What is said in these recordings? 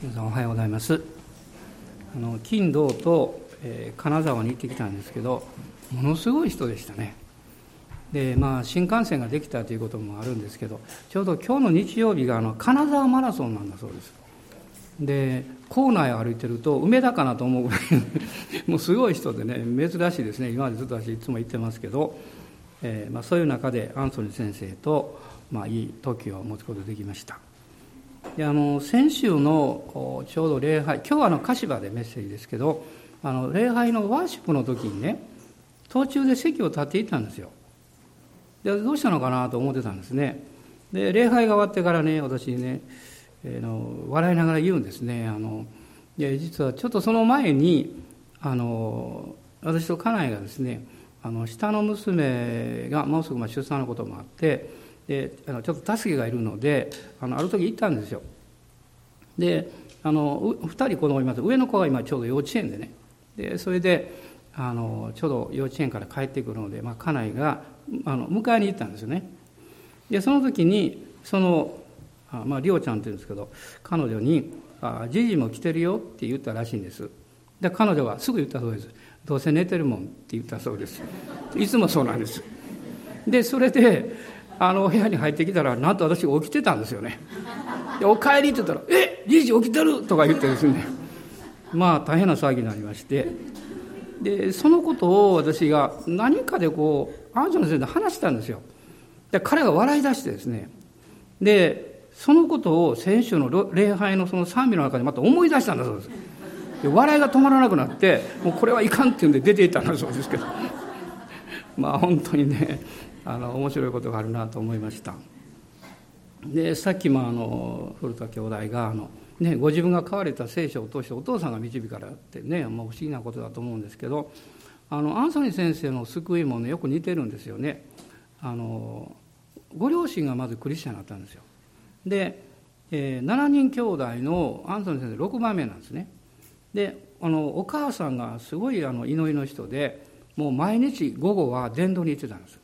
皆さんおはようございます。あの金土と、えー、金沢に行ってきたんですけどものすごい人でしたね。でまあ新幹線ができたということもあるんですけどちょうど今日の日曜日があの金沢マラソンなんだそうです。で構内を歩いてると梅田かなと思うぐらい もうすごい人でね珍しいですね。今までずっと私いつも言ってますけど、えーまあ、そういう中でアンソニー先生と、まあ、いい時を持つことができました。であの先週のちょうど礼拝今日はあの鹿島でメッセージですけどあの礼拝のワーシップの時にね途中で席を立っていたんですよ。でどうしたのかなと思ってたんですね。で礼拝が終わってからね私ね、えー、の笑いながら言うんですね。あのいや実はちょっとその前にあの私と家内がですねあの下の娘がもうすぐまあ出産のこともあってであのちょっと助けがいるのであのある時行ったんですよ。であの2人子供います。上の子が今ちょうど幼稚園でね。でそれであのちょうど幼稚園から帰ってくるので、まあ、家内があの迎えに行ったんですよね。でその時にそのあまありょうちゃんって言うんですけど彼女に「あじじも来てるよ」って言ったらしいんです。で彼女はすぐ言ったそうです「どうせ寝てるもん」って言ったそうです。いつもそうなんです。でそれであの部屋に入ってきたらなんと私起きてたんですよね。でお帰りって言ったら「えじいじ起きてる!」とか言ってですね。まあ大変な騒ぎになりまして。でそのことを私が何かでこうアンジョの先生で話したんですよ。で彼が笑い出してですね。でそのことを先週の礼拝のその賛美の中でまた思い出したんだそうです。で笑いが止まらなくなってもうこれはいかんっていうんで出ていったんだそうですけど。まあ本当にねあの面白いことがあるなと思いました。でさっきもあの古田兄弟があの、ね、ご自分が買われた聖書を通してお父さんが導かれってね、まあ、不思議なことだと思うんですけどあのアンソニー先生の救いもねよく似てるんですよね。あのご両親がまずクリスチャンだったんですよ。で、えー、7人兄弟のアンソニー先生6番目なんですね。であのお母さんがすごいあの祈りの人でもう毎日午後は伝道に行ってたんです。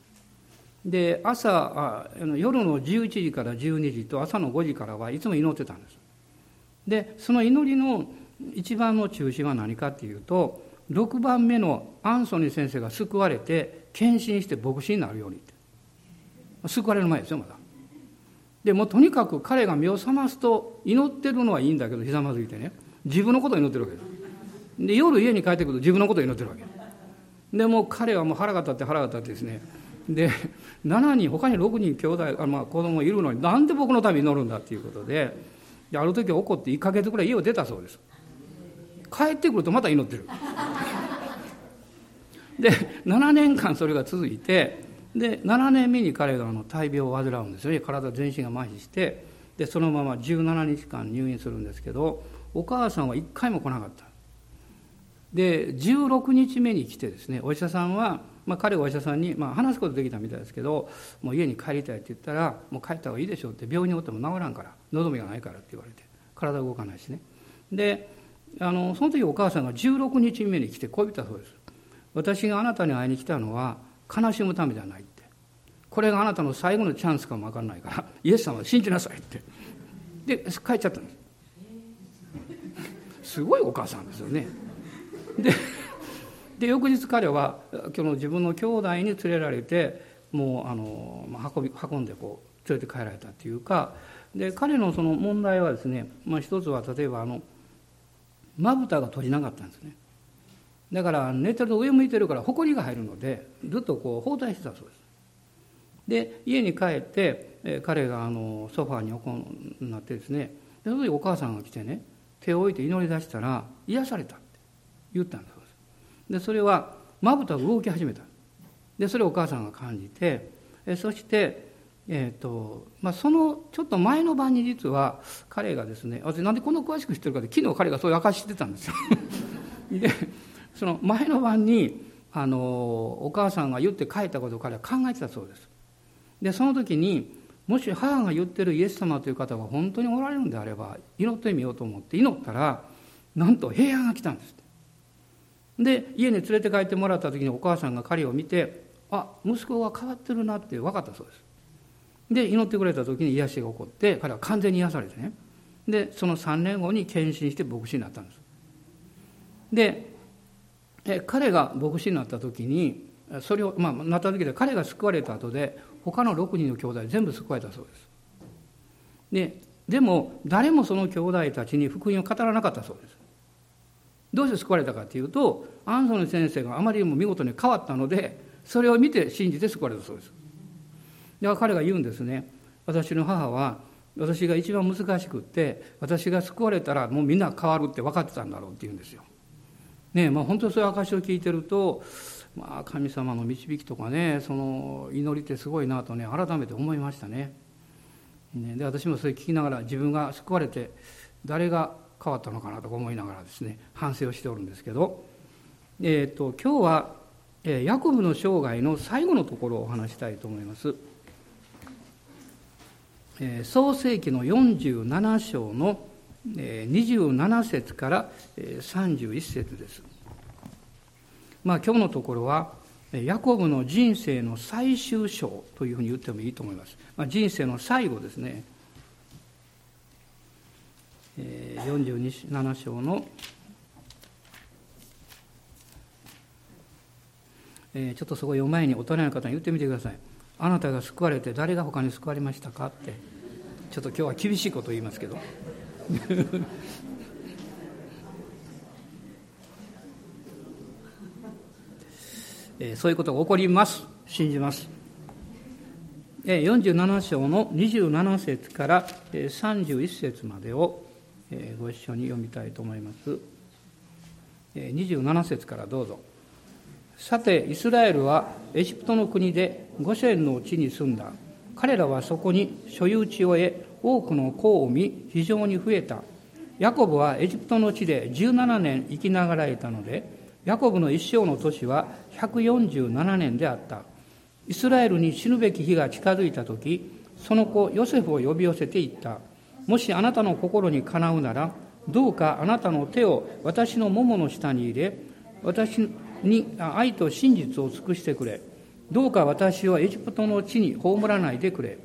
で朝夜の11時から12時と朝の5時からはいつも祈ってたんです。でその祈りの一番の中心は何かっていうと6番目のアンソニー先生が救われて献身して牧師になるようにって。救われる前ですよまだ。でもとにかく彼が目を覚ますと祈ってるのはいいんだけどひざまずいてね。自分のことを祈ってるわけです。で夜家に帰ってくると自分のことを祈ってるわけ。でもう彼はもう腹が立って腹が立ってですねで7人他に6人兄弟あ、まあ、子供いるのになんで僕のために乗るんだっていうことでである時怒って1か月ぐらい家を出たそうです。帰ってくるとまた祈ってる。で7年間それが続いてで7年目に彼があの大病を患うんですよね。体全身が麻痺してでそのまま17日間入院するんですけどお母さんは1回も来なかった。で16日目に来てですねお医者さんはまあ、彼はお医者さんに、まあ、話すことできたみたいですけどもう家に帰りたいって言ったらもう帰った方がいいでしょうって病院におっても治らんから望みがないからって言われて体動かないしね。であのその時お母さんが16日目に来てこう言ったそうです。私があなたに会いに来たのは悲しむためじゃないって。これがあなたの最後のチャンスかも分からないから イエス様を信じなさいって。で帰っちゃったんです。すごいお母さんですよね。でで翌日彼は今日の自分の兄弟に連れられてもうあの運び運んでこう連れて帰られたっていうかで彼のその問題はですね、まあ、一つは例えばあのまぶたが閉じなかったんですね。だから寝てると上向いてるから埃が入るのでずっとこう包帯してたそうです。で家に帰って彼があのソファーに横になってですねでその時お母さんが来てね手を置いて祈り出したら癒されたって言ったんです。でそれはまぶたが動き始めた。でそれをお母さんが感じてえそして、えーとまあ、そのちょっと前の晩に実は彼がですね私なんでこんな詳しく知ってるかって昨日彼がそういう証してたんですよ。でその前の晩にあのお母さんが言って帰ったことを彼は考えてたそうです。でその時にもし母が言ってるイエス様という方が本当におられるんであれば祈ってみようと思って祈ったらなんと平安が来たんです。で家に連れて帰ってもらった時にお母さんが彼を見てあ息子が変わってるなって分かったそうです。で祈ってくれた時に癒しが起こって彼は完全に癒されてね。でその3年後に献身して牧師になったんです。で彼が牧師になった時にそれを、まあ、なった時で彼が救われた後で他の6人の兄弟全部救われたそうです。ででも誰もその兄弟たちに福音を語らなかったそうです。どうして救われたかというとアンソニー先生があまりにも見事に変わったのでそれを見て信じて救われたそうですでは彼が言うんですね私の母は私が一番難しくって私が救われたらもうみんな変わるって分かってたんだろうって言うんですよ。ねえまあ、本当にそういう証を聞いてると、まあ、神様の導きとかねその祈りってすごいなとね改めて思いましたね。ねで私もそれ聞きながら自分が救われて誰が変わったのかなと思いながらですね反省をしておるんですけど、えーと、今日はヤコブの生涯の最後のところをお話したいと思います。え創世紀の47章の27節から31節です。まあ今日のところはヤコブの人生の最終章というふうに言ってもいいと思います。まあ、人生の最後ですね。47章のえちょっとそこ読む前に大人の方に言ってみてください。あなたが救われて誰が他に救われましたかって。ちょっと今日は厳しいこと言いますけど。えそういうことが起こります。信じます。47章の27節から31節までをご一緒に読みたいと思います。27節からどうぞ。さてイスラエルはエジプトの国でゴシェンの地に住んだ。彼らはそこに所有地を得多くの子を見非常に増えた。ヤコブはエジプトの地で17年生きながらえたのでヤコブの一生の年は147年であった。イスラエルに死ぬべき日が近づいた時その子ヨセフを呼び寄せていった。もしあなたの心にかなうならどうかあなたの手を私のももの下に入れ私に愛と真実を尽くしてくれ。どうか私をエジプトの地に葬らないでくれ。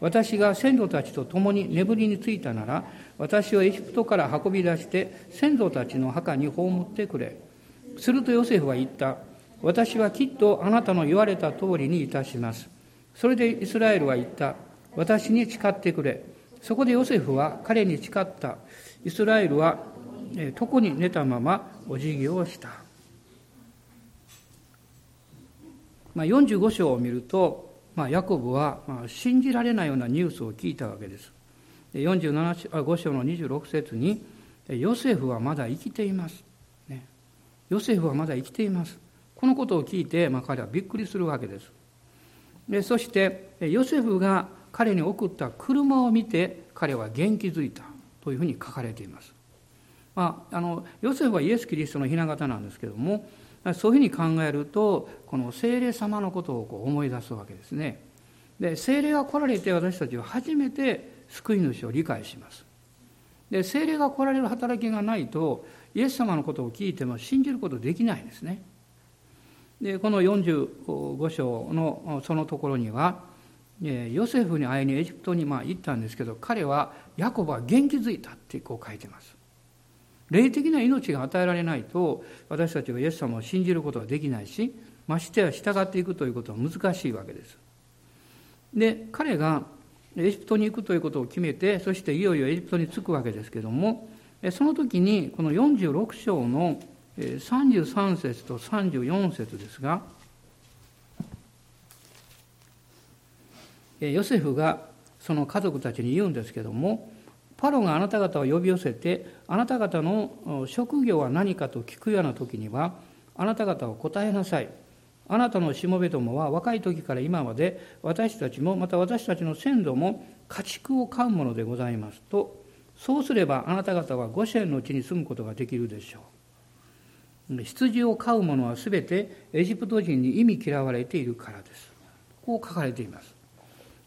私が先祖たちと共に眠りについたなら、私をエジプトから運び出して先祖たちの墓に葬ってくれ。するとヨセフは言った。私はきっとあなたの言われた通りにいたします。それでイスラエルは言った。私に誓ってくれ。そこでヨセフは彼に誓った。イスラエルは床に寝たままお辞儀をした。まあ、45章を見ると、まあ、ヤコブは信じられないようなニュースを聞いたわけです。45章の26節に、ヨセフはまだ生きています。ね、ヨセフはまだ生きています。このことを聞いて、まあ、彼はびっくりするわけです。でそして、ヨセフが彼に送った車を見て、彼は元気づいたというふうに書かれています。まあ、あのヨセフはイエス・キリストの雛形なんですけども、そういうふうに考えるとこの精霊様のことをこう思い出すわけですね。で精霊が来られて私たちは初めて救い主を理解します。で精霊が来られる働きがないとイエス様のことを聞いても信じることできないんですね。でこの45章のそのところにはヨセフに会いにエジプトにまあ行ったんですけど彼はヤコブは元気づいたってこう書いてます霊的な命が与えられないと私たちはイエス様を信じることはできないしましてや従っていくということは難しいわけです。で彼がエジプトに行くということを決めてそしていよいよエジプトに着くわけですけどもその時にこの46章の33節と34節ですがヨセフがその家族たちに言うんですけどもパロがあなた方を呼び寄せてあなた方の職業は何かと聞くような時にはあなた方を答えなさい。あなたのしもべどもは若い時から今まで私たちもまた私たちの先祖も家畜を飼うものでございますとそうすればあなた方はゴシェンの地に住むことができるでしょう。羊を飼う者は全てエジプト人に意味嫌われているからです。こう書かれています、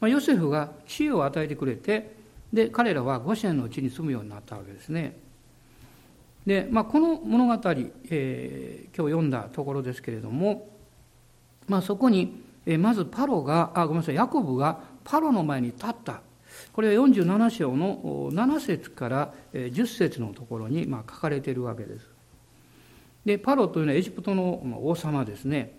まあ、ヨセフが知恵を与えてくれてで彼らはゴシェンの地に住むようになったわけですねで、まあ、この物語、えー、今日読んだところですけれども、まあ、そこに、えー、まずパロがあごめんなさいヤコブがパロの前に立ったこれは47章の7節から10節のところにま書かれているわけです。でパロというのはエジプトの王様ですね。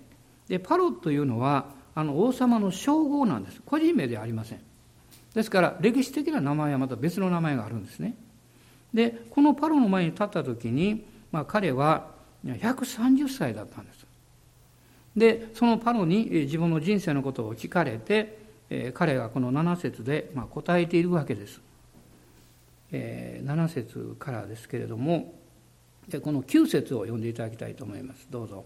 でパロというのはあの王様の称号なんです。個人名ではありません。ですから歴史的な名前はまた別の名前があるんですね。でこのパロの前に立った時に、まあ、彼は130歳だったんです。でそのパロに自分の人生のことを聞かれて、彼がこの7節で、答えているわけです。7節からですけれどもこの9節を読んでいただきたいと思います。どうぞ。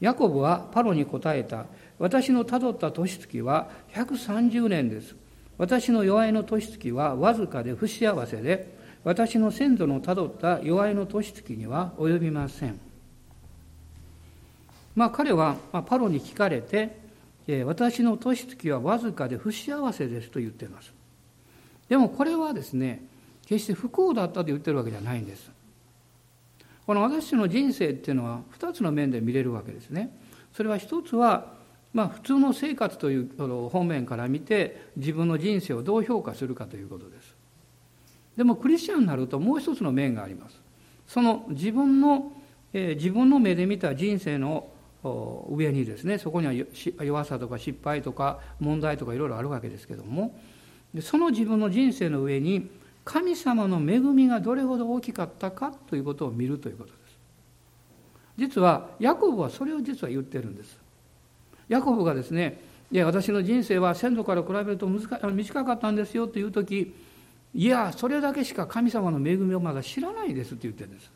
ヤコブはパロに答えた。私のたどった年月は130年です。私の弱いの年月はわずかで不幸せで、私の先祖のたどった弱いの年月には及びません。まあ彼は、パロに聞かれて、私の年月はわずかで不幸せですと言っていますでもこれはですね決して不幸だったと言ってるわけじゃないんですこの私の人生っていうのは2つの面で見れるわけですね。それは一つはまあ普通の生活という方面から見て自分の人生をどう評価するかということです。でもクリスチャンになるともう一つの面があります。その自分の、えー、自分の目で見た人生の上にですねそこには弱さとか失敗とか問題とかいろいろあるわけですけどもその自分の人生の上に神様の恵みがどれほど大きかったかということを見るということです。実はヤコブはそれを実は言ってるんです。ヤコブがですねいや私の人生は先祖から比べると短かったんですよという時いやそれだけしか神様の恵みをまだ知らないですって言ってるんです。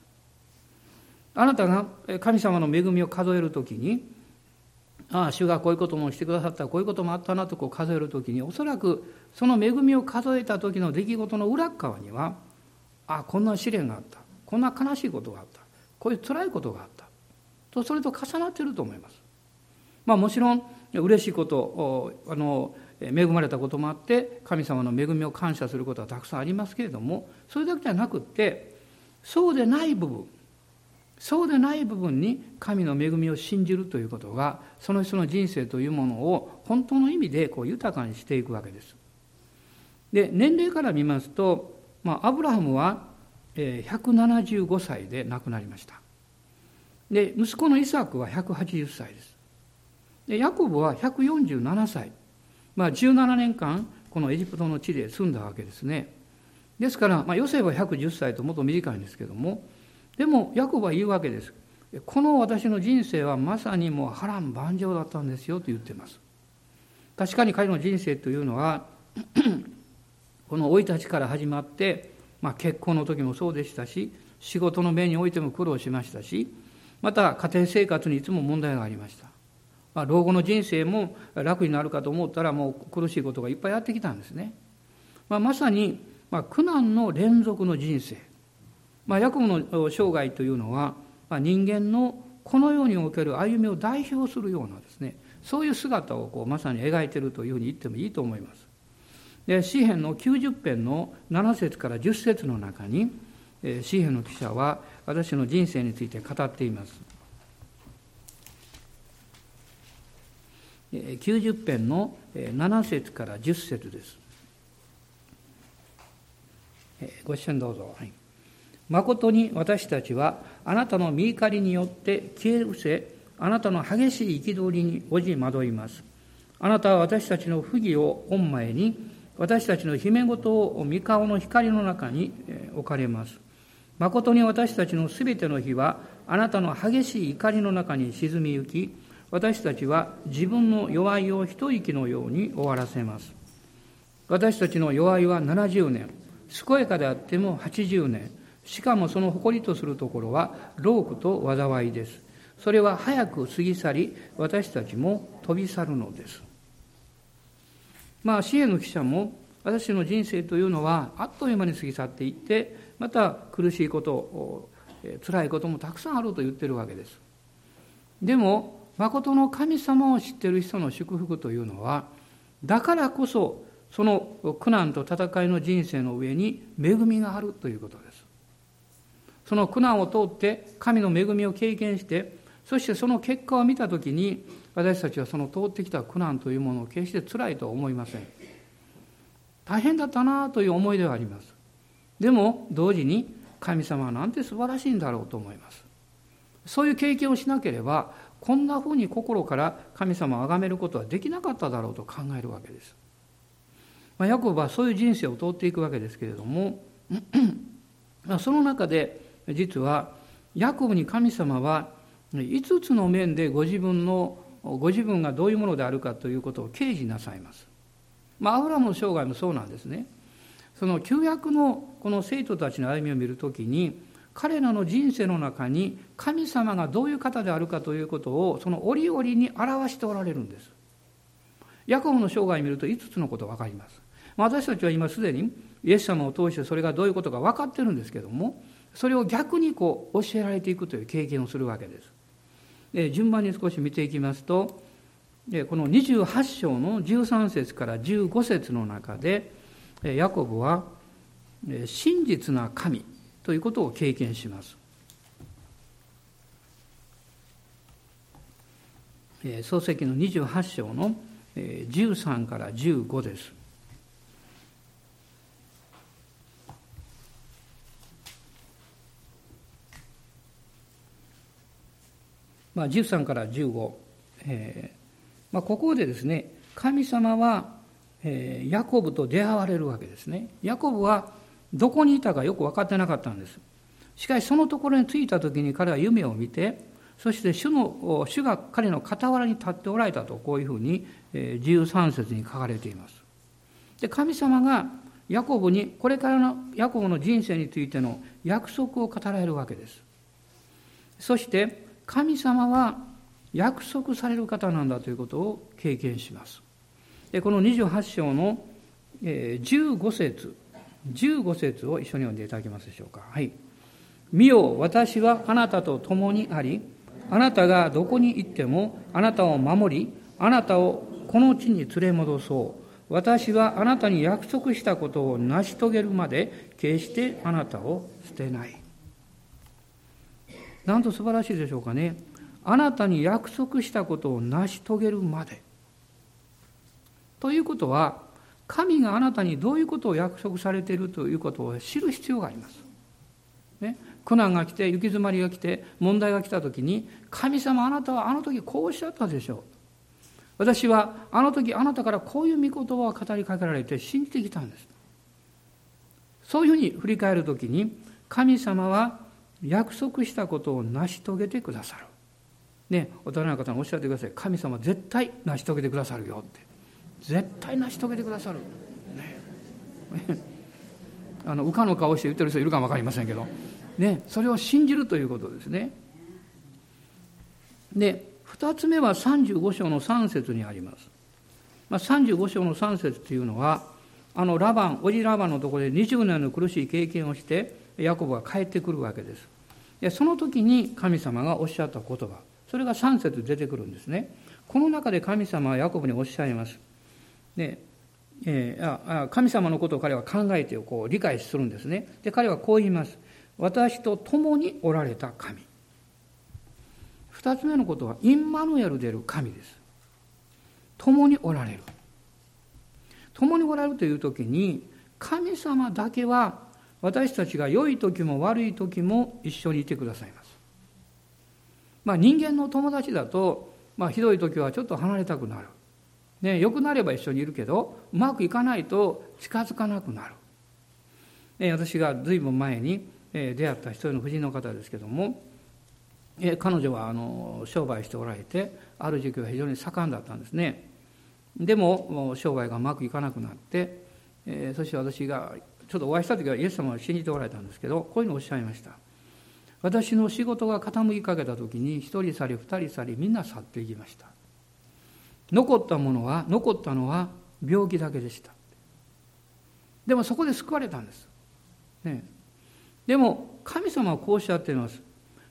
あなたが神様の恵みを数えるときに、ああ、主がこういうこともしてくださった、こういうこともあったなとこう数えるときに、おそらくその恵みを数えた時の出来事の裏側には、ああ、こんな試練があった、こんな悲しいことがあった、こういう辛いことがあった、とそれと重なっていると思います。まあもちろん、嬉しいこと、あの、恵まれたこともあって、神様の恵みを感謝することはたくさんありますけれども、それだけじゃなくって、そうでない部分、そうでない部分に神の恵みを信じるということがその人の人生というものを本当の意味でこう豊かにしていくわけです。で年齢から見ますと、まあ、アブラハムは175歳で亡くなりました。で息子のイサクは180歳です。でヤコブは147歳、まあ、17年間このエジプトの地で住んだわけですね。ですから、まあ、ヨセフは110歳ともっと短いんですけどもでもヤコブは言うわけです。この私の人生はまさにもう波乱万丈だったんですよと言っています。確かに彼の人生というのは この生い立ちから始まって、まあ、結婚の時もそうでしたし仕事の面においても苦労しましたしまた家庭生活にいつも問題がありました、まあ、老後の人生も楽になるかと思ったらもう苦しいことがいっぱいやってきたんですね、まあ、まさに、まあ、苦難の連続の人生。まあ、ヤコブの生涯というのは、まあ、人間のこの世における歩みを代表するようなですねそういう姿をこうまさに描いているというふうに言ってもいいと思います。で詩篇の90編の7節から10節の中に詩篇の記者は私の人生について語っています。90編の7節から10節です。ご視聴どうぞ。はい誠に私たちはあなたの見怒りによって消え失せ、あなたの激しい憤りにおじ惑います。あなたは私たちの不義を御前に、私たちの姫事を御顔の光の中に置かれます。誠に私たちのすべての日は、あなたの激しい怒りの中に沈みゆき、私たちは自分の弱いを一息のように終わらせます。私たちの弱いは70年、健やかであっても80年、しかもその誇りとするところは労苦と災いです。それは早く過ぎ去り、私たちも飛び去るのです。まあ、支援の記者も、私の人生というのはあっという間に過ぎ去っていって、また苦しいこと、辛いこともたくさんあると言ってるわけです。でも、誠の神様を知っている人の祝福というのは、だからこそ、その苦難と戦いの人生の上に恵みがあるということです。その苦難を通って神の恵みを経験してそしてその結果を見た時に私たちはその通ってきた苦難というものを決して辛いとは思いません。大変だったなという思いではあります。でも同時に神様はなんて素晴らしいんだろうと思います。そういう経験をしなければこんなふうに心から神様を崇めることはできなかっただろうと考えるわけです。まあ、ヤコブはそういう人生を通っていくわけですけれども その中で実はヤコブに神様は5つの面でご自分のご自分がどういうものであるかということを掲示なさいます。まあ、アブラムの生涯もそうなんですね。その旧約のこの生徒たちの歩みを見るときに彼らの人生の中に神様がどういう方であるかということをその折々に表しておられるんです。ヤコブの生涯を見ると5つのことが分かります。まあ私たちは今すでにイエス様を通してそれがどういうことか分かってるんですけどもそれを逆にこう教えられていくという経験をするわけです。で順番に少し見ていきますとでこの28章の13節から15節の中でヤコブは真実な神ということを経験します。創世記の28章の13から15です。まあ、13から15、えーまあ、ここでですね神様は、えー、ヤコブと出会われるわけですねヤコブはどこにいたかよく分かってなかったんです。しかしそのところに着いた時に彼は夢を見て、そして主の主が彼の傍らに立っておられたとこういうふうに13節に書かれています。で神様がヤコブにこれからのヤコブの人生についての約束を語られるわけです。そして神様は約束される方なんだということを経験します。でこの28章の15節15節を一緒に読んでいただけますでしょうか。はい。見よ、私はあなたと共にあり、あなたがどこに行ってもあなたを守り、あなたをこの地に連れ戻そう。私はあなたに約束したことを成し遂げるまで、決してあなたを捨てない。なんと素晴らしいでしょうかね。あなたに約束したことを成し遂げるまで。ということは、神があなたにどういうことを約束されているということを知る必要があります。ね、苦難が来て行き詰まりが来て問題が来た時に神様あなたはあの時こうおっしゃったでしょう私はあの時あなたからこういう御言葉を語りかけられて信じてきたんですそういうふうに振り返る時に神様は約束したことを成し遂げてくださる。ね大人の方におっしゃってください。神様絶対成し遂げてくださるよって。絶対成し遂げてくださる、ね、あの浮かの顔して言ってる人いるかも分かりませんけど、ね、それを信じるということですね。で2つ目は35章の3節にあります、まあ、35章の3節というのはあのラバンおじラバンのところで20年の苦しい経験をしてヤコブが帰ってくるわけです。でその時に神様がおっしゃった言葉それが3節出てくるんですねこの中で神様はヤコブにおっしゃいますで、えー、神様のことを彼は考えてこう理解するんですね。で、彼はこう言います。私と共におられた神。二つ目のことは、インマヌエルでる神です。共におられる。共におられるという時に、神様だけは私たちが良い時も悪い時も一緒にいてくださいます。まあ人間の友達だと、まあひどい時はちょっと離れたくなる。ね、良くなれば一緒にいるけどうまくいかないと近づかなくなる、え私が随分前に、え出会った一人の夫人の方ですけども、え彼女はあの商売しておられてある時期は非常に盛んだったんですねでも商売がうまくいかなくなって、えそして私がちょっとお会いした時はイエス様を信じておられたんですけどこういうのをおっしゃいました。私の仕事が傾きかけた時に一人去り二人去りみんな去っていきました。残ったものは残ったのは病気だけでした。でもそこで救われたんです、ね、でも神様はこうおっしゃっています。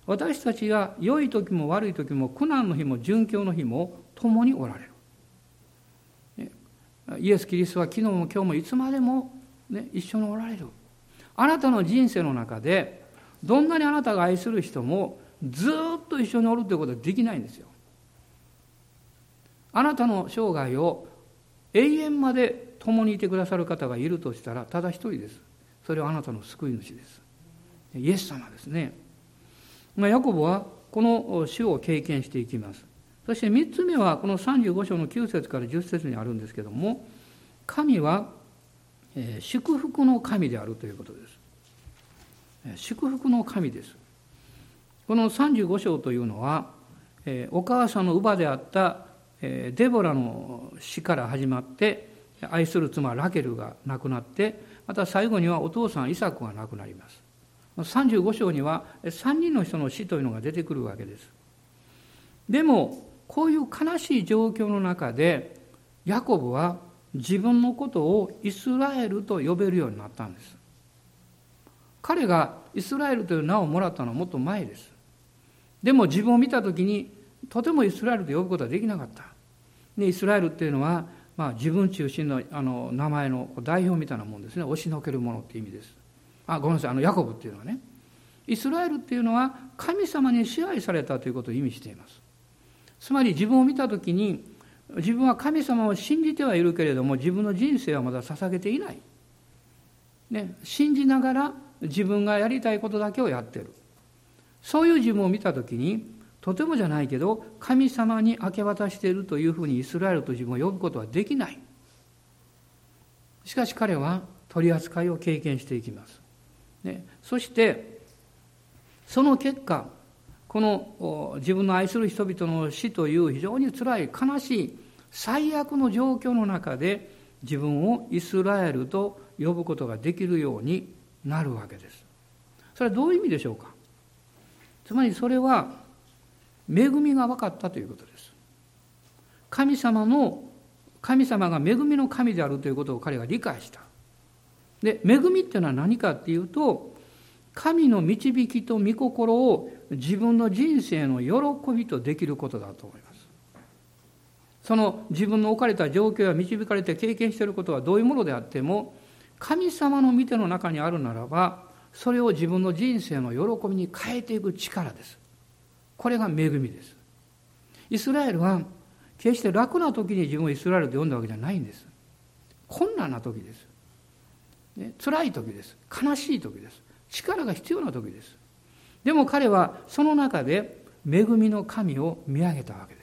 私たちが良い時も悪い時も苦難の日も殉教の日も共におられる、ね、イエス・キリストは昨日も今日もいつまでも、ね、一緒におられる。あなたの人生の中でどんなにあなたが愛する人もずっと一緒におるということはできないんですよ。あなたの生涯を永遠まで共にいてくださる方がいるとしたらただ一人です。それはあなたの救い主です。イエス様ですね、ま、ヤコブはこの主を経験していきます。そして3つ目はこの35章の9節から10節にあるんですけども神は祝福の神であるということです。祝福の神です。この35章というのはお母さんの乳母であったデボラの死から始まって愛する妻ラケルが亡くなってまた最後にはお父さんイサクが亡くなります。35章には3人の人の死というのが出てくるわけです。でもこういう悲しい状況の中でヤコブは自分のことをイスラエルと呼べるようになったんです。彼がイスラエルという名をもらったのはもっと前です。でも自分を見た時にとてもイスラエルと呼ぶことはできなかった。でイスラエルっていうのは、まあ、自分中心のあの名前の代表みたいなもんですね。押しのけるものって意味です。あごめんなさい。あのヤコブっていうのはね。イスラエルっていうのは神様に支配されたということを意味しています。つまり自分を見た時に自分は神様を信じてはいるけれども自分の人生はまだ捧げていない、ね、信じながら自分がやりたいことだけをやってる。そういう自分を見た時にとてもじゃないけど神様に明け渡しているというふうにイスラエルと自分を呼ぶことはできない。しかし彼は取り扱いを経験していきます、ね、そしてその結果この自分の愛する人々の死という非常につらい悲しい最悪の状況の中で自分をイスラエルと呼ぶことができるようになるわけですそれはどういう意味でしょうか？つまりそれは恵みが分かったということです。神様の神様が恵みの神であるということを彼が理解した。で恵みっていうのは何かっていうと神の導きと御心を自分の人生の喜びとできることだと思います。その自分の置かれた状況や導かれて経験していることはどういうものであっても神様の見ての中にあるならばそれを自分の人生の喜びに変えていく力です。これが恵みです。イスラエルは決して楽な時に自分をイスラエルと呼んだわけじゃないんです。困難な時です。ね、辛い時です。悲しい時です。力が必要な時です。でも彼はその中で恵みの神を見上げたわけです。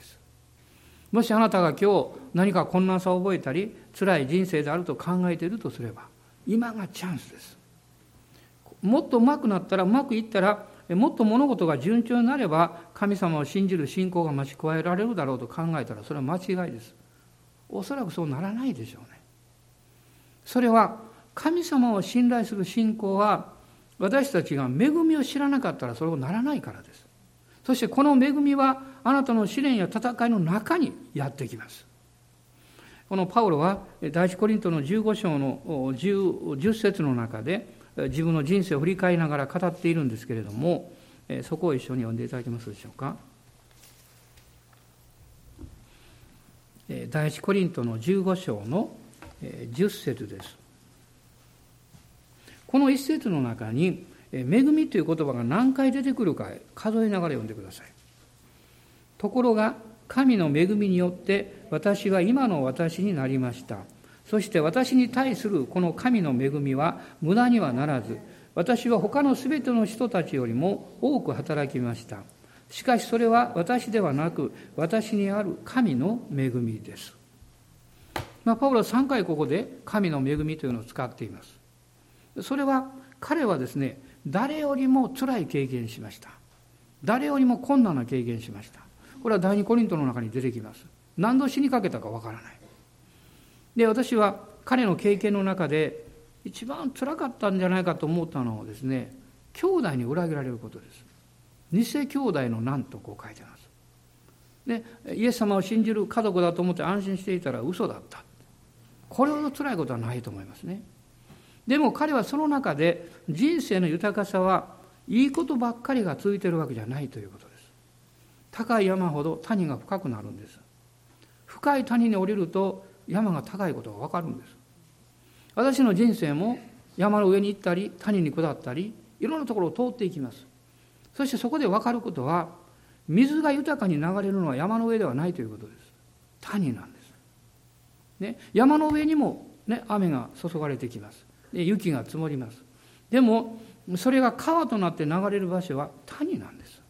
もしあなたが今日何か困難さを覚えたり辛い人生であると考えているとすれば今がチャンスです。もっとうまくなったらうまくいったらもっと物事が順調になれば神様を信じる信仰が増し加えられるだろうと考えたらそれは間違いです。おそらくそうならないでしょうね。それは神様を信頼する信仰は私たちが恵みを知らなかったらそれをならないからです。そしてこの恵みはあなたの試練や戦いの中にやってきます。このパウロは第一コリントの15章の 10, 10節の中で自分の人生を振り返りながら語っているんですけれどもそこを一緒に読んでいただけますでしょうか。第一コリントの15章の10節です。この一節の中に「恵み」という言葉が何回出てくるか数えながら読んでくださいところが神の恵みによって私は今の私になりましたそして私に対するこの神の恵みは無駄にはならず、私は他のすべての人たちよりも多く働きました。しかしそれは私ではなく、私にある神の恵みです。まあ、パウロは3回ここで神の恵みというのを使っています。それは彼はですね、誰よりも辛い経験しました。誰よりも困難な経験しました。これは第二コリントの中に出てきます。何度死にかけたかわからない。で私は彼の経験の中で一番つらかったんじゃないかと思ったのはですね兄弟に裏切られることです偽兄弟の難とこう書いてますでイエス様を信じる家族だと思って安心していたら嘘だったこれほど辛いことはないと思いますねでも彼はその中で人生の豊かさはいいことばっかりが続いているわけじゃないということです。高い山ほど谷が深くなるんです。深い谷に降りると山が高いことが分かるんです。私の人生も山の上に行ったり谷に下ったりいろんなところを通っていきます。そしてそこで分かることは水が豊かに流れるのは山の上ではないということです。谷なんです、ね、山の上にもね、雨が注がれてきます。雪が積もります。でもそれが川となって流れる場所は谷なんです。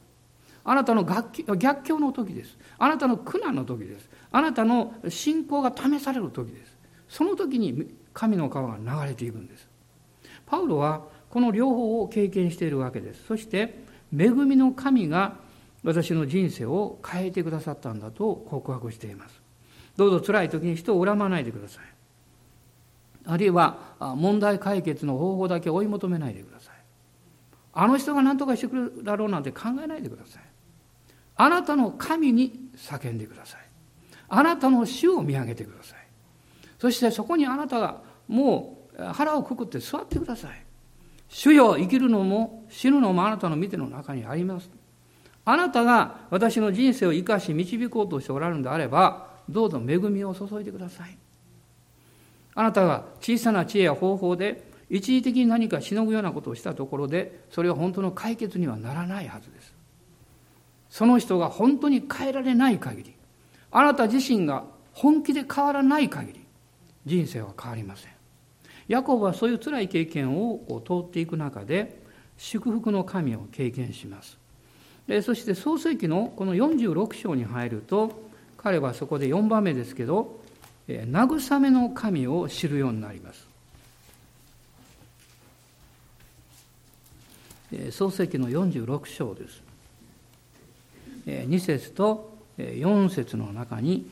あなたの逆境の時です。あなたの苦難の時です。あなたの信仰が試される時です。その時に神の川が流れていくんです。パウロはこの両方を経験しているわけです。そして恵みの神が私の人生を変えてくださったんだと告白しています。どうぞ辛い時に人を恨まないでください。あるいは問題解決の方法だけ追い求めないでください。あの人が何とかしてくるだろうなんて考えないでください。あなたの神に叫んでください。あなたの死を見上げてください。そしてそこにあなたがもう腹をくくって座ってください。主よ生きるのも死ぬのもあなたの見ての中にあります。あなたが私の人生を生かし導こうとしておられるのであればどうぞ恵みを注いでください。あなたが小さな知恵や方法で一時的に何かしのぐようなことをしたところでそれは本当の解決にはならないはずです。その人が本当に変えられない限りあなた自身が本気で変わらない限り人生は変わりません。ヤコブはそういう辛い経験を通っていく中で祝福の神を経験します。そして創世記のこの46章に入ると彼はそこで4番目ですけど慰めの神を知るようになります。創世記の46章です。2節と4節の中に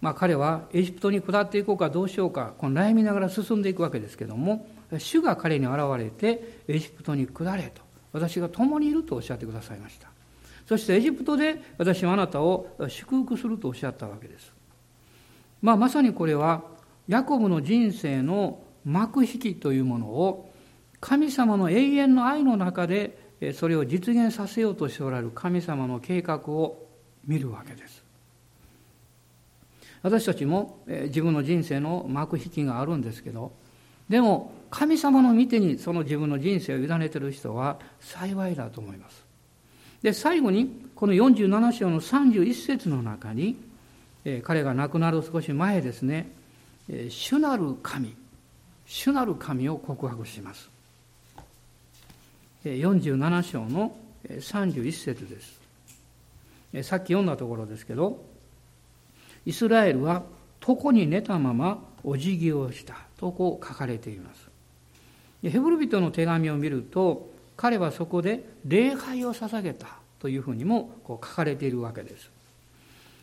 まあ、彼はエジプトに下っていこうかどうしようかこの悩みながら進んでいくわけですけども主が彼に現れてエジプトに下れと私が共にいるとおっしゃってくださいました。そしてエジプトで私はあなたを祝福するとおっしゃったわけです、まあ、まさにこれはヤコブの人生の幕引きというものを神様の永遠の愛の中でそれを実現させようとしておられる神様の計画を見るわけです。私たちも自分の人生の幕引きがあるんですけどでも神様の御手にその自分の人生を委ねてる人は幸いだと思います。で最後にこの47章の31節の中に彼が亡くなる少し前ですね主なる神主なる神を告白します。47章の31節です。さっき読んだところですけどイスラエルは床に寝たままお辞儀をしたとこう書かれています。ヘブル人の手紙を見ると彼はそこで礼拝を捧げたというふうにもこう書かれているわけです。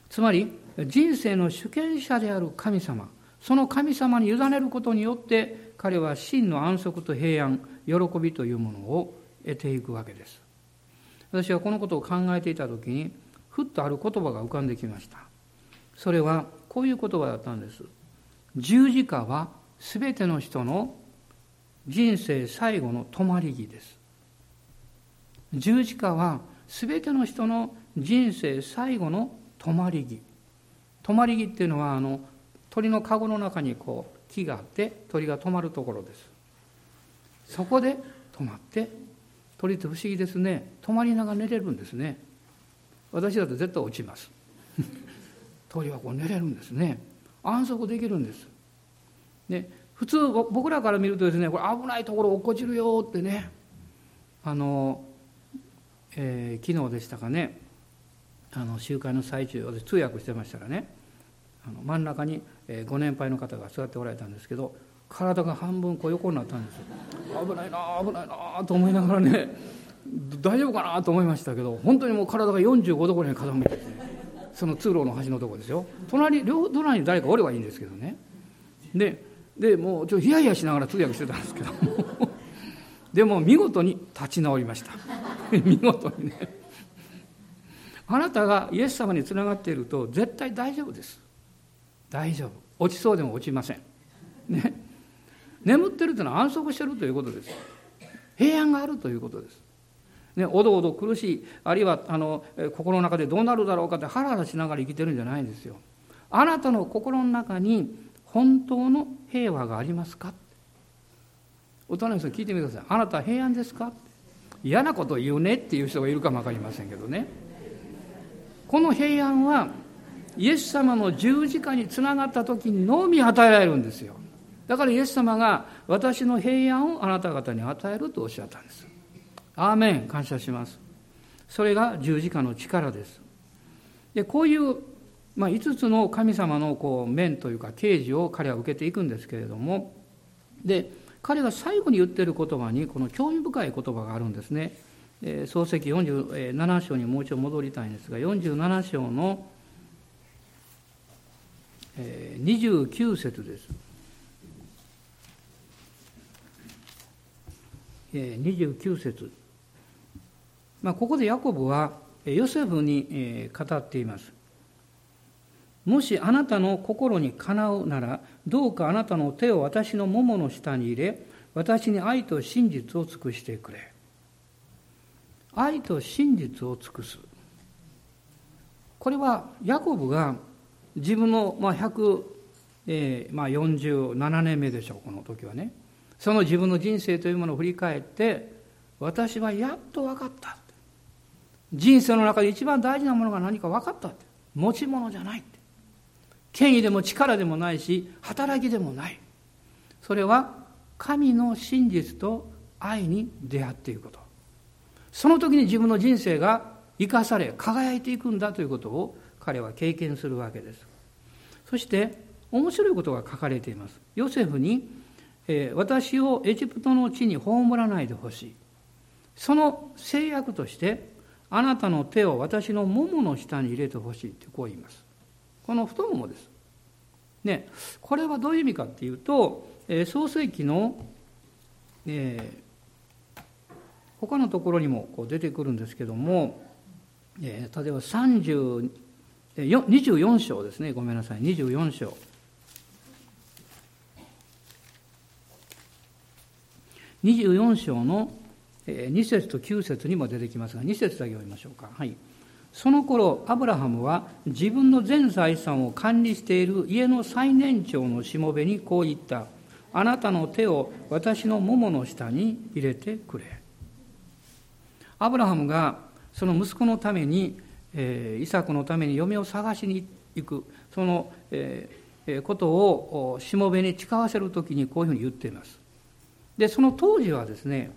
つまり人生の主権者である神様その神様に委ねることによって彼は真の安息と平安喜びというものを得ていくわけです。私はこのことを考えていた時にふっとある言葉が浮かんできました。それはこういう言葉だったんです。十字架は全ての人の人生最後の止まり木です。十字架は全ての人の人生最後の止まり木。止まり木っていうのはあの鳥の籠の中にこう木があって鳥が止まるところです。そこで止まって鳥って不思議ですね。止まりながら寝れるんですね。私だと絶対落ちます。鳥はこう寝れるんですね。安息できるんです。で普通僕らから見るとですねこれ危ないところ落っこちるよってね。あの、えー、昨日でしたかね。あの集会の最中私通訳してましたらね。あの真ん中に、え、ご年配の方が座っておられたんですけど体が半分こう横になったんですよ。危ないな危ないなと思いながらね大丈夫かなと思いましたけど本当にもう体が45度ぐらいに傾いてですねその通路の端のとこですよ。隣両隣に誰かおればいいんですけどね。ででもうちょっとヒヤヒヤしながら通訳してたんですけど でも見事に立ち直りました。見事にね。あなたがイエス様につながっていると絶対大丈夫です。大丈夫。落ちそうでも落ちません。ね。眠ってるというのは安息してるということです。平安があるということです。ね、おどおど苦しい。あるいはあの心の中でどうなるだろうかってハラハラしながら生きてるんじゃないんですよ。あなたの心の中に本当の平和がありますか？お隣の人聞いてみてください。あなたは平安ですか？嫌なことを言うねっていう人がいるかも分かりませんけどね。この平安はイエス様の十字架につながった時にのみ与えられるんですよ。だからイエス様が私の平安をあなた方に与えるとおっしゃったんです。アーメン。感謝します。それが十字架の力です。でこういう、まあ、5つの神様のこう面というか啓示を彼は受けていくんですけれども。で彼が最後に言ってる言葉にこの興味深い言葉があるんですね。創世記47章にもう一度戻りたいんですが47章の29節です。29節まあ、ここでヤコブはヨセフに語っています。もしあなたの心にかなうなら、どうかあなたの手を私のもの下に入れ、私に愛と真実を尽くしてくれ。愛と真実を尽くす。これはヤコブが自分の、まあ、100、えーまあ、47年目でしょうこの時はね。その自分の人生というものを振り返って私はやっと分かった人生の中で一番大事なものが何か分かった持ち物じゃないって。権威でも力でもないし働きでもない。それは神の真実と愛に出会っていること。その時に自分の人生が生かされ輝いていくんだということを彼は経験するわけです。そして面白いことが書かれています。ヨセフに、えー、私をエジプトの地に葬らないでほしい。その制約としてあなたの手を私のももの下に入れてほしいってこう言います。この太ももです。ねこれはどういう意味かっていうと、えー、創世記の、えー、他のところにもこう出てくるんですけども、えー、例えば30 24章ですね。ごめんなさい。24章。24章の2節と9節にも出てきますが2節だけ読みましょうか。はい。その頃アブラハムは自分の全財産を管理している家の最年長のしもべにこう言った。あなたの手を私のももの下に入れてくれ。アブラハムがその息子のためにえー、イサクのために嫁を探しに行く。その、えー、ことをしもべに誓わせる時にこういうふうに言っています。でその当時はですね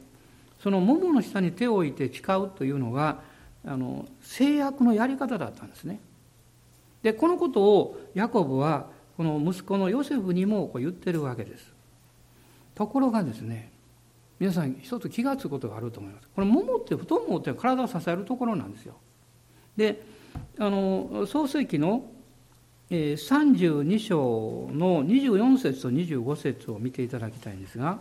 その桃の下に手を置いて誓うというのがあの制約のやり方だったんですね。でこのことをヤコブはこの息子のヨセフにもこう言ってるわけです。ところがですね皆さん一つ気が付くことがあると思います。この桃って太ももって体を支えるところなんですよ。であの創世記の32章の24節と25節を見ていただきたいんですが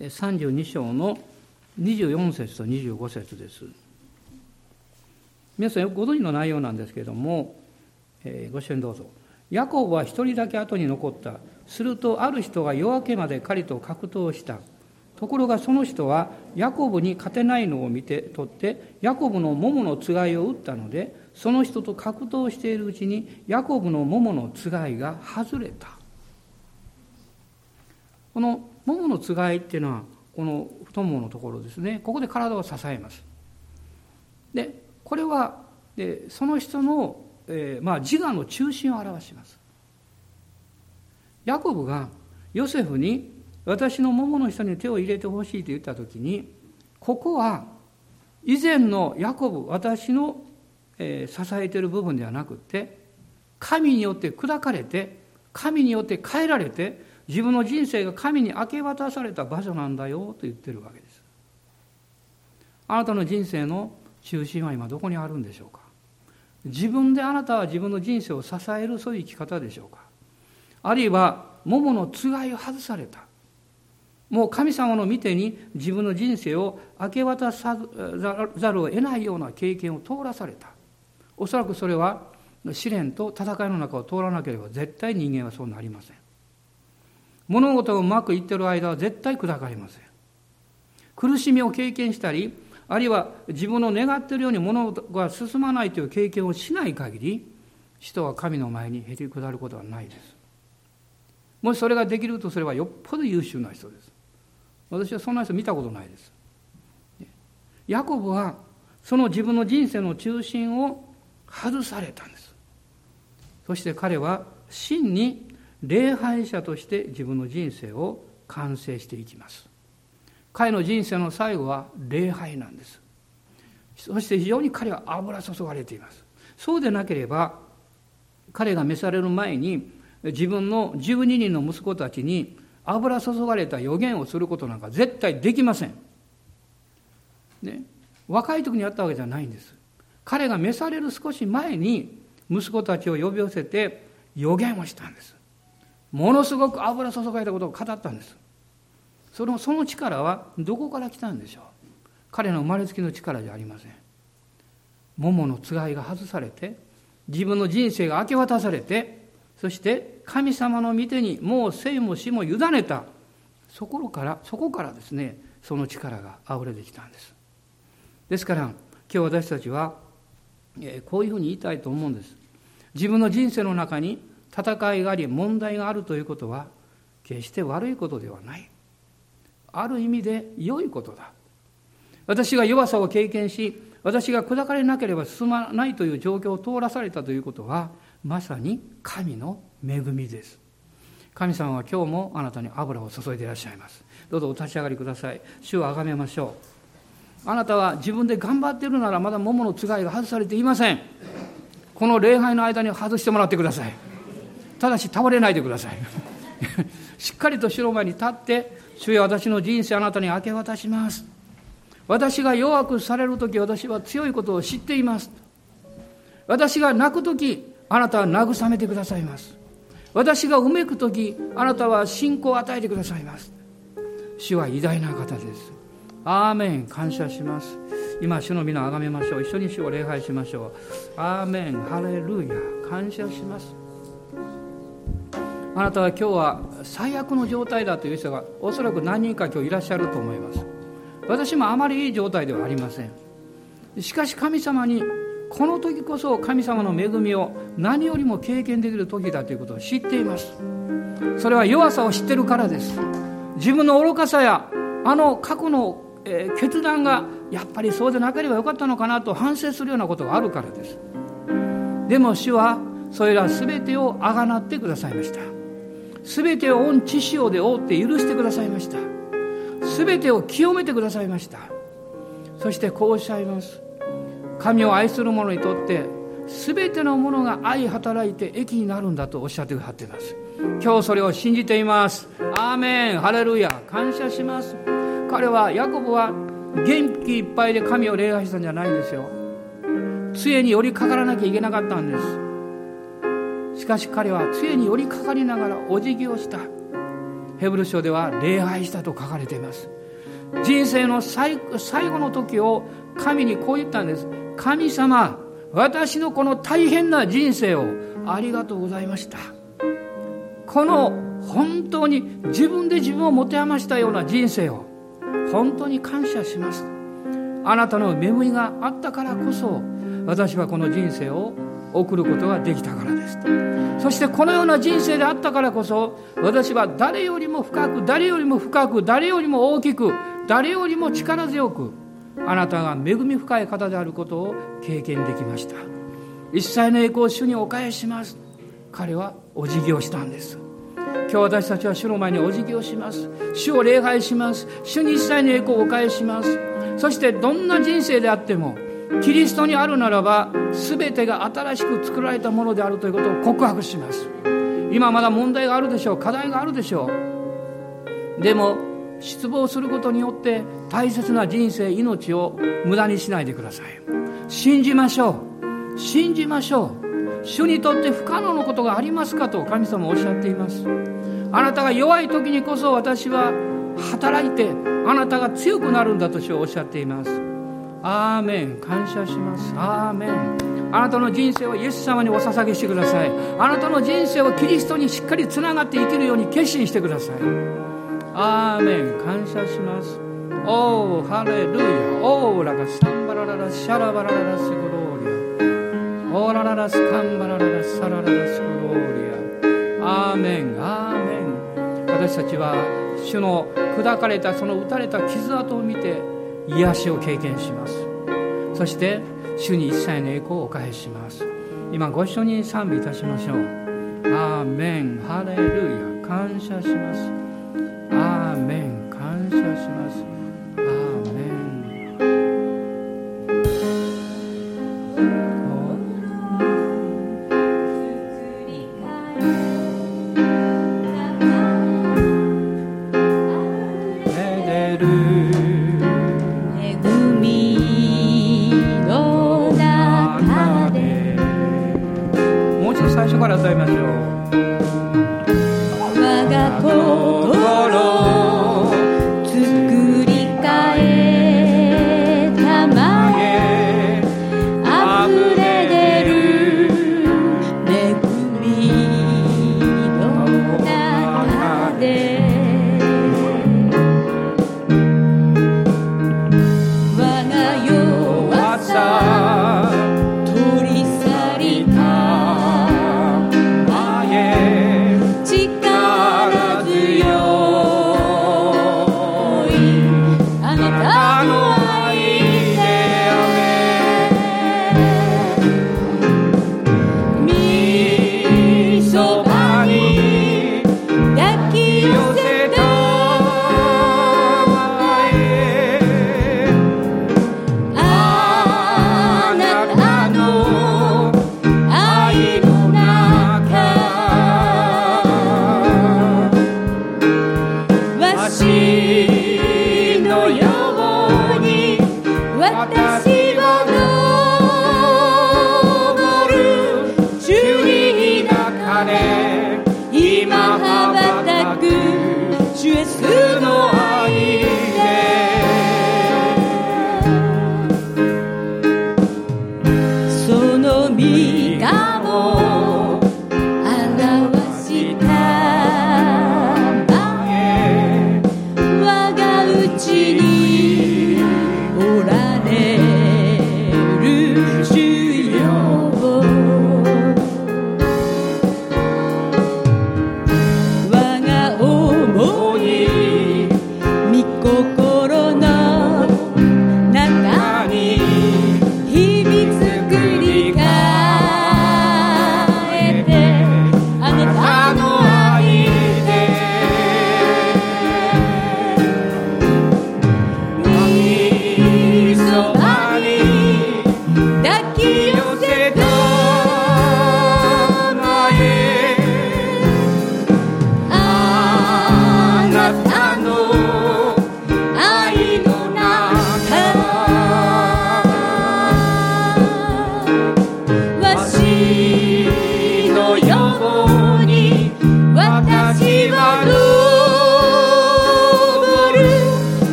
32章の24節と25節です。皆さんよくご存知の内容なんですけれども、えー、ご支援どうぞ。ヤコブは一人だけ後に残った。するとある人が夜明けまで狩りと格闘した。ところがその人はヤコブに勝てないのを見て取ってヤコブの桃のつがいを打ったのでその人と格闘しているうちにヤコブの桃のつがいが外れた。この桃のつがいっていうのはこの太もものところですね。ここで体を支えます。でこれはでその人の、えー、まあ、自我の中心を表します。ヤコブがヨセフに私の桃の下に手を入れてほしいと言った時にここは以前のヤコブ私の、えー、支えている部分ではなくて神によって砕かれて神によって変えられて自分の人生が神に明け渡された場所なんだよと言ってるわけです。あなたの人生の中心は今どこにあるんでしょうか？自分であなたは自分の人生を支えるそういう生き方でしょうか？あるいは桃のつがいを外された。もう神様の見てに自分の人生を明け渡さざるを得ないような経験を通らされた。おそらくそれは試練と戦いの中を通らなければ絶対人間はそうなりません。物事がうまくいってる間は絶対砕かれません。苦しみを経験したりあるいは自分の願っているように物事が進まないという経験をしない限り人は神の前にへり下ることはないです。もしそれができるとすればよっぽど優秀な人です。私はそんな人見たことないです。ヤコブはその自分の人生の中心を外されたんです。そして彼は真に礼拝者として自分の人生を完成していきます。彼の人生の最後は礼拝なんです。そして非常に彼は油注がれています。そうでなければ彼が召される前に自分の12人の息子たちに油注がれた予言をすることなんか絶対できません。ね、若い時にやったわけじゃないんです。彼が召される少し前に息子たちを呼び寄せて予言をしたんです。ものすごく油注がれたことを語ったんです。そのその力はどこから来たんでしょう彼の生まれつきの力じゃありません。桃のつがいが外されて自分の人生が明け渡されてそして神様の御手にもう生も死も委ねた。そこからそこからですねその力があふれてきたんです。ですから今日私たちはこういうふうに言いたいと思うんです。自分の人生の中に戦いがあり問題があるということは決して悪いことではない。ある意味で良いことだ。私が弱さを経験し私が砕かれなければ進まないという状況を通らされたということはまさに神の恵みです。神様は今日もあなたに油を注いでいらっしゃいます。どうぞお立ち上がりください。主を崇めましょう。あなたは自分で頑張っているならまだ桃のつがいが外されていません。この礼拝の間に外してもらってください。ただし倒れないでください。しっかりと城前に立って主よ私の人生あなたに明け渡します。私が弱くされる時私は強いことを知っています。私が泣く時あなたは慰めてくださいます。私がうめく時あなたは信仰を与えてくださいます。主は偉大な方です。アーメン。感謝します。今主の皆をあがめましょう。一緒に主を礼拝しましょう。アーメン。ハレルヤ。感謝します。あなたは今日は最悪の状態だという人がおそらく何人か今日いらっしゃると思います。私もあまりいい状態ではありません。しかし神様にこの時こそ神様の恵みを何よりも経験できる時だということを知っています。それは弱さを知ってるからです。自分の愚かさやあの過去の、えー、決断がやっぱりそうでなければよかったのかなと反省するようなことがあるからです。でも主はそれら全てをあがなってくださいました。全てを御知潮で覆って許してくださいました。全てを清めてくださいました。そしてこうおっしゃいます。神を愛する者にとって全てのものが愛働いて益になるんだとおっしゃってくださっています。今日それを信じています。アーメン。ハレルヤ。感謝します。彼はヤコブは元気いっぱいで神を礼拝したんじゃないんですよ。杖に寄りかからなきゃいけなかったんです。しかし彼は杖に寄りかかりながらお辞儀をした。ヘブル書では礼拝したと書かれています。人生の最後の時を神にこう言ったんです。神様私のこの大変な人生をありがとうございました。この本当に自分で自分を持て余したような人生を本当に感謝します。あなたの恵みがあったからこそ私はこの人生を送ることができたからです。そしてこのような人生であったからこそ私は誰よりも深く誰よりも深く誰よりも大きく誰よりも力強くあなたが恵み深い方であることを経験できました。一切の栄光を主にお返します。彼はお辞儀をしたんです。今日私たちは主の前にお辞儀をします。主を礼拝します。主に一切の栄光をお返します。そしてどんな人生であってもキリストにあるならば全てが新しく作られたものであるということを告白します。今まだ問題があるでしょう。課題があるでしょう。でも失望することによって大切な人生命を無駄にしないでください。信じましょう。信じましょう。主にとって不可能なことがありますかと神様おっしゃっています。あなたが弱い時にこそ私は働いてあなたが強くなるんだと主はおっしゃっています。アーメン。感謝します。アーメン。あなたの人生をイエス様にお捧げしてください。あなたの人生をキリストにしっかりつながって生きるように決心してください。アーメン感謝します。おおハレルヤオーラがサンバラララシャラバラララスグローリア。オーラララスカンバラララサラララスグローリア。アーメンアーメン私たちは主の砕かれたその打たれた傷跡を見て癒しを経験します。そして主に一切の栄光をお返しします。今ご一緒に賛美いたしましょう。アーメンハレルヤ感謝します。ア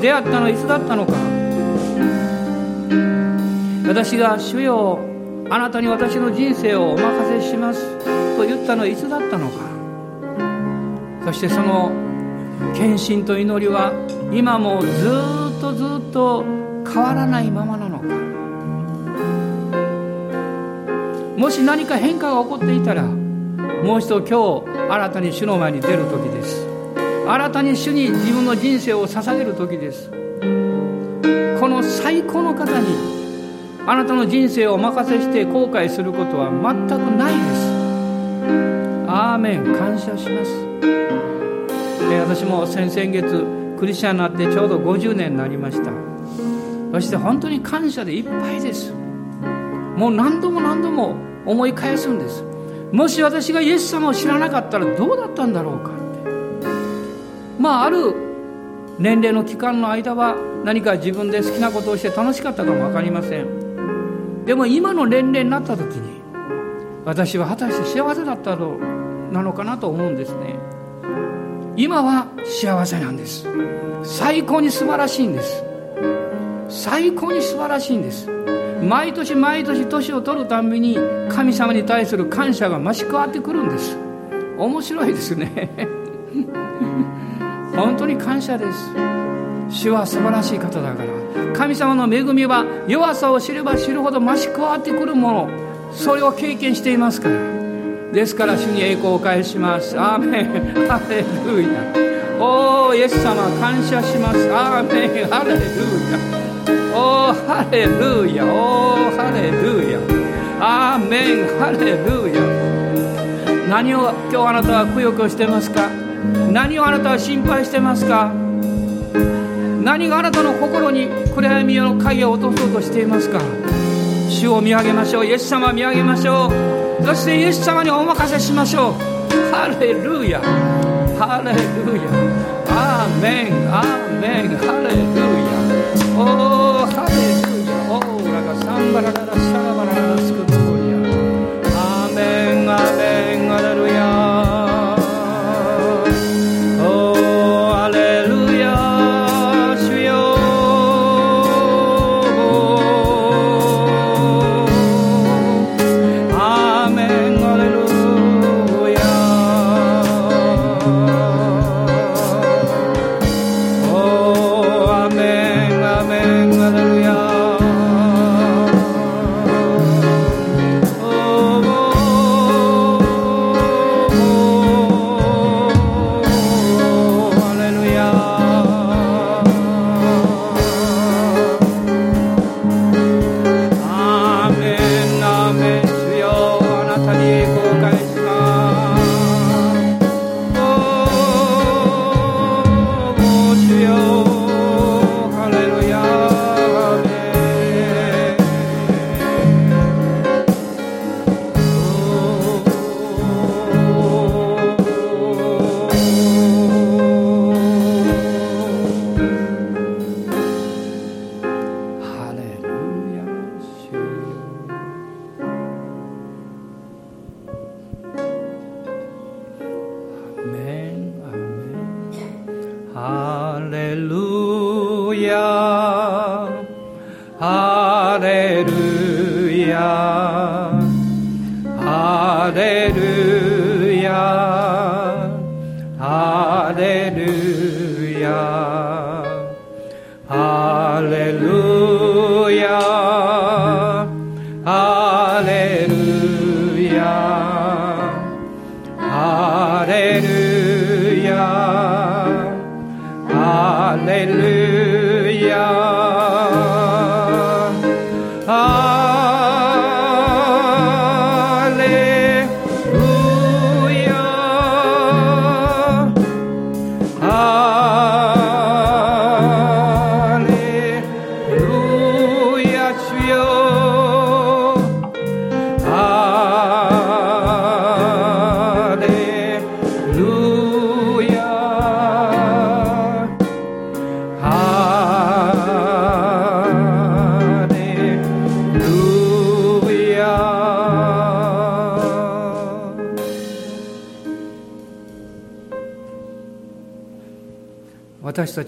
出会ったのはいつだったのか。私が主よあなたに私の人生をお任せしますと言ったのはいつだったのか。そしてその献身と祈りは今もずっとずっと変わらないままなのか。もし何か変化が起こっていたらもう一度今日新たに主の前に出る時です。新たに主に自分の人生を捧げる時です。この最高の方にあなたの人生をお任せして後悔することは全くないです。アーメン感謝します。私も先々月クリスチャンになってちょうど50年になりました。そして本当に感謝でいっぱいです。もう何度も何度も思い返すんです。もし私がイエス様を知らなかったらどうだったんだろうか。まあある年齢の期間の間は何か自分で好きなことをして楽しかったかも分かりません。でも今の年齢になった時に私は果たして幸せだったのなのかなと思うんですね。今は幸せなんです。最高に素晴らしいんです。最高に素晴らしいんです。毎年毎年年を取るたびに神様に対する感謝が増し加わってくるんです。面白いですね。本当に感謝です。主は素晴らしい方だから。神様の恵みは弱さを知れば知るほど増し加わってくるもの。それを経験していますから。ですから主に栄光を返します。アーメン。ハレルヤ。おおイエス様感謝します。アーメン。ハレルヤ。おおハレルヤ。おおハレルヤ。アーメン。ハレルヤ。何を今日あなたはくよくよしてますか？何をあなたは心配してますか？何があなたの心に暗闇の影を落とそうとしていますか？主を見上げましょう。イエス様を見上げましょう。そしてイエス様にお任せしましょう。ハレルヤ。ハレルヤ。アーメン。アーメン。ハレルヤ。